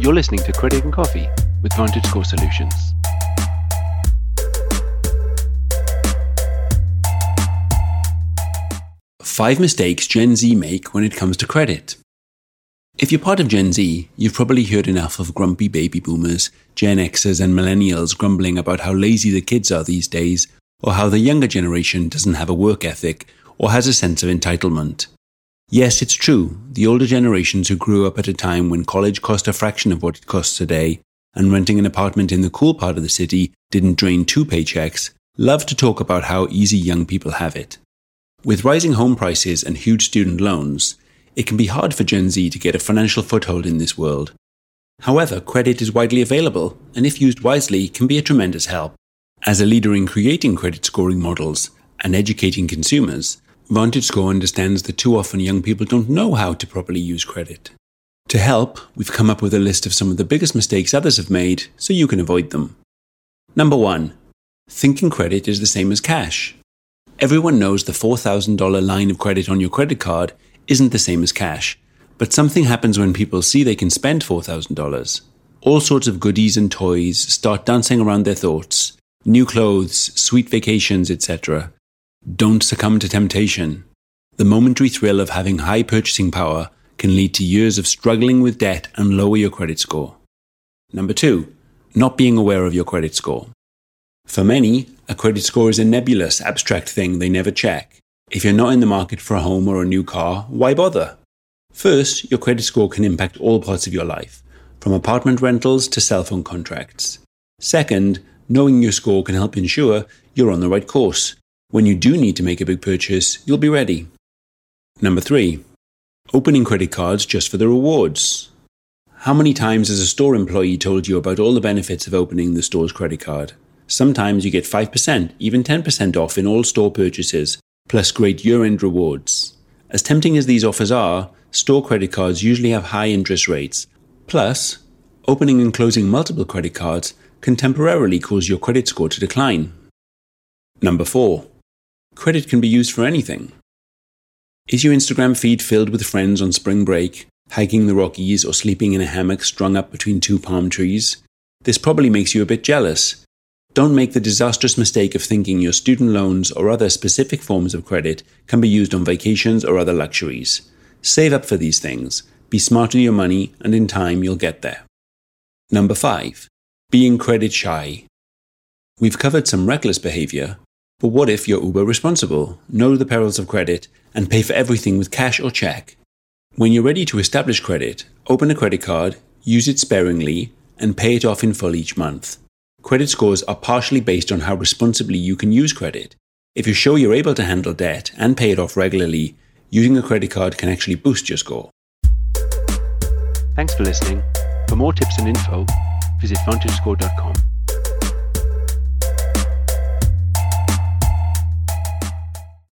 You're listening to Credit and Coffee with VantageScore Solutions. Five mistakes Gen Z make when it comes to credit. If you're part of Gen Z, you've probably heard enough of grumpy baby boomers, Gen Xers, and millennials grumbling about how lazy the kids are these days, or how the younger generation doesn't have a work ethic or has a sense of entitlement. Yes, it's true. The older generations who grew up at a time when college cost a fraction of what it costs today, and renting an apartment in the cool part of the city didn't drain two paychecks, love to talk about how easy young people have it. With rising home prices and huge student loans, it can be hard for Gen Z to get a financial foothold in this world. However, credit is widely available, and if used wisely, can be a tremendous help. As a leader in creating credit scoring models and educating consumers, VantageScore understands that too often young people don't know how to properly use credit. To help, we've come up with a list of some of the biggest mistakes others have made so you can avoid them. Number one, thinking credit is the same as cash. Everyone knows the $4,000 line of credit on your credit card isn't the same as cash, but something happens when people see they can spend $4,000. All sorts of goodies and toys start dancing around their thoughts new clothes, sweet vacations, etc. Don't succumb to temptation. The momentary thrill of having high purchasing power can lead to years of struggling with debt and lower your credit score. Number two, not being aware of your credit score. For many, a credit score is a nebulous, abstract thing they never check. If you're not in the market for a home or a new car, why bother? First, your credit score can impact all parts of your life, from apartment rentals to cell phone contracts. Second, knowing your score can help ensure you're on the right course when you do need to make a big purchase, you'll be ready. Number three, opening credit cards just for the rewards. How many times has a store employee told you about all the benefits of opening the store's credit card? Sometimes you get 5%, even 10% off in all store purchases, plus great year end rewards. As tempting as these offers are, store credit cards usually have high interest rates. Plus, opening and closing multiple credit cards can temporarily cause your credit score to decline. Number four, Credit can be used for anything. Is your Instagram feed filled with friends on spring break, hiking the Rockies, or sleeping in a hammock strung up between two palm trees? This probably makes you a bit jealous. Don't make the disastrous mistake of thinking your student loans or other specific forms of credit can be used on vacations or other luxuries. Save up for these things, be smart with your money, and in time you'll get there. Number 5. Being credit shy. We've covered some reckless behavior, but what if you're uber responsible, know the perils of credit, and pay for everything with cash or check? When you're ready to establish credit, open a credit card, use it sparingly, and pay it off in full each month. Credit scores are partially based on how responsibly you can use credit. If you show you're able to handle debt and pay it off regularly, using a credit card can actually boost your score. Thanks for listening. For more tips and info, visit VantageScore.com.